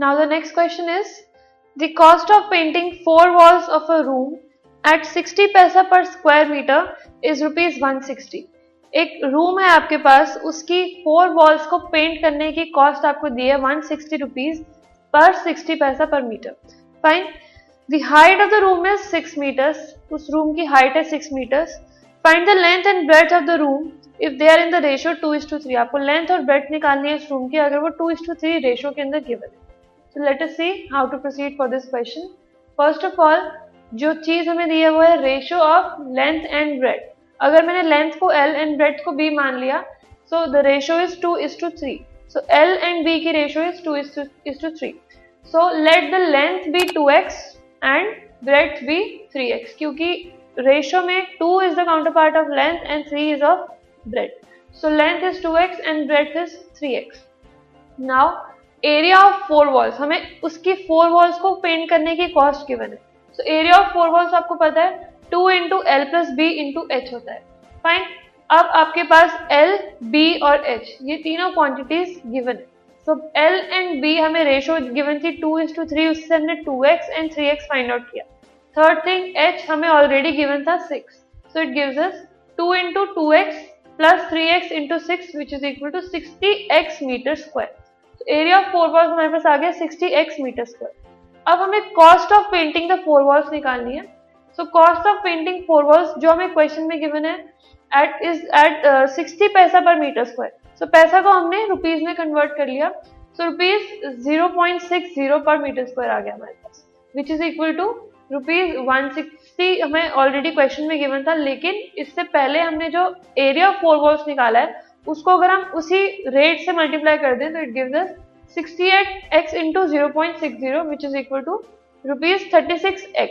Now, the next question is, the cost of painting four walls of a room at 60 पैसा per square meter is rupees 160. एक room है आपके पास, उसकी four walls को paint करने की कॉस्ट आपको दी है 160 सिक्सटी रुपीज़ पर 60 पैसा per metre fine the height of the room is 6 metres उस रूम की हाइट है 6 metres find the length and breadth of the room if they are in the ratio two is to three आपको length और breadth निकालनी है इस room की, अगर वो टू इज़ टू थ्री रेशियो के अंदर गिवन है। So let us see how to proceed for this question. First of all, जो चीज़ हमें दी है वो है ratio of length and breadth अगर मैंने लेंथ को L एंड ब्रेड को B मान लिया so the ratio is two is to three so L and B की ratio is two is to three so let the length be two x and breadth be three x क्योंकि ratio में two is the counterpart of length and three is of breadth so length is two X and breadth is three X now area of four walls हमें उसकी four walls को paint करने की cost given है। So area of four walls आपको पता है two into L plus B into H होता है। फाइन अब आपके पास एल बी और एच ये तीनों क्वांटिटीज गिवन है। सो एल एंड बी हमें रेशियो गिवन थी टू इज़ टू थ्री उससे हमने two X and three X find out किया। थर्ड थिंग एच हमें ऑलरेडी गिवन था six so it us two into two X plus three X into six which is equal to sixty X metre square area of four walls हमारे पास आ गया sixty x metre square अब हमें cost of painting the four walls निकालनी है. So cost of painting four walls जो हमें क्वेश्चन में गिवन है एट इज़ एट सिक्सटी पैसा पर मीटर स्क्वायर सो पैसा को हमने रुपीज़ में कन्वर्ट कर लिया. So rupees zero point six zero per metre square आ गया हमारे पास which is equal to rupees one sixty हमें ऑलरेडी क्वेश्चन में गिवन था. लेकिन इससे पहले हमने जो एरिया ऑफ़ फोर वॉल्स निकाला है उसको अगर हम उसी रेट से मल्टीप्लाई कर दें तो it gives us 68 x into zero point six zero which is equal to rupees thirty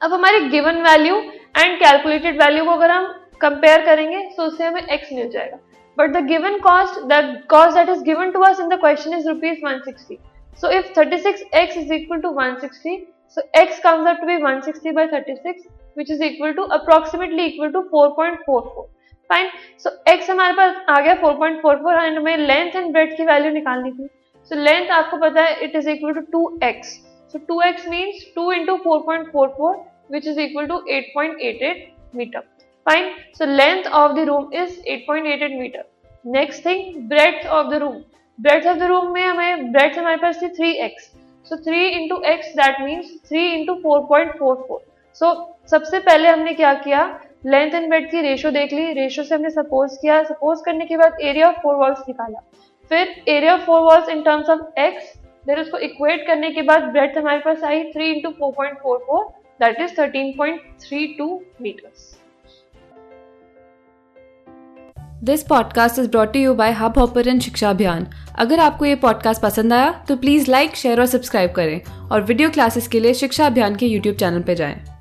अब हमारे given value and calculated value को अगर हम कंपेयर करेंगे तो उससे हमें x मिल जाएगा। But the given cost the cost that is given to us in the question is rupees one sixty so if thirty six X is equal to one sixty so x comes out to be 160 by 36 which is equal to approximately equal to 4.44 fine so X हमारे पास आ गया 4.44 point and हमें length and breadth की value निकालनी थी। So so, length आपको पता है it is equal to two X so two X means two into four point four four which is equal to eight point eight eight metre fine so length of the room is eight point eight eight metre next thing breadth of the room breadth of the room में हमें breadth हमारे पास थी three X so three into X that means three into four point four four so सबसे पहले हमने क्या किया? लेंथ एंड ब्रेड की रेशो देख ली। रेशो से हमने सपोज़ किया। सपोज़ करने के बाद एरिया ऑफ़ फोर वॉल्स निकाला। फिर area of four walls in terms of X there उसको इक्वेट करने के बाद ब्रेड हमारे पास आई three into four point four four that is thirteen point three two metres this podcast is brought you by Hubhopper and Shiksha Abhiyan अगर आपको ये podcast पसंद आया तो प्लीज़ लाइक शेयर और सब्सक्राइब करें। और वीडियो क्लासेस के लिए शिक्षा अभियान के यूट्यूब चैनल पर जाएँ।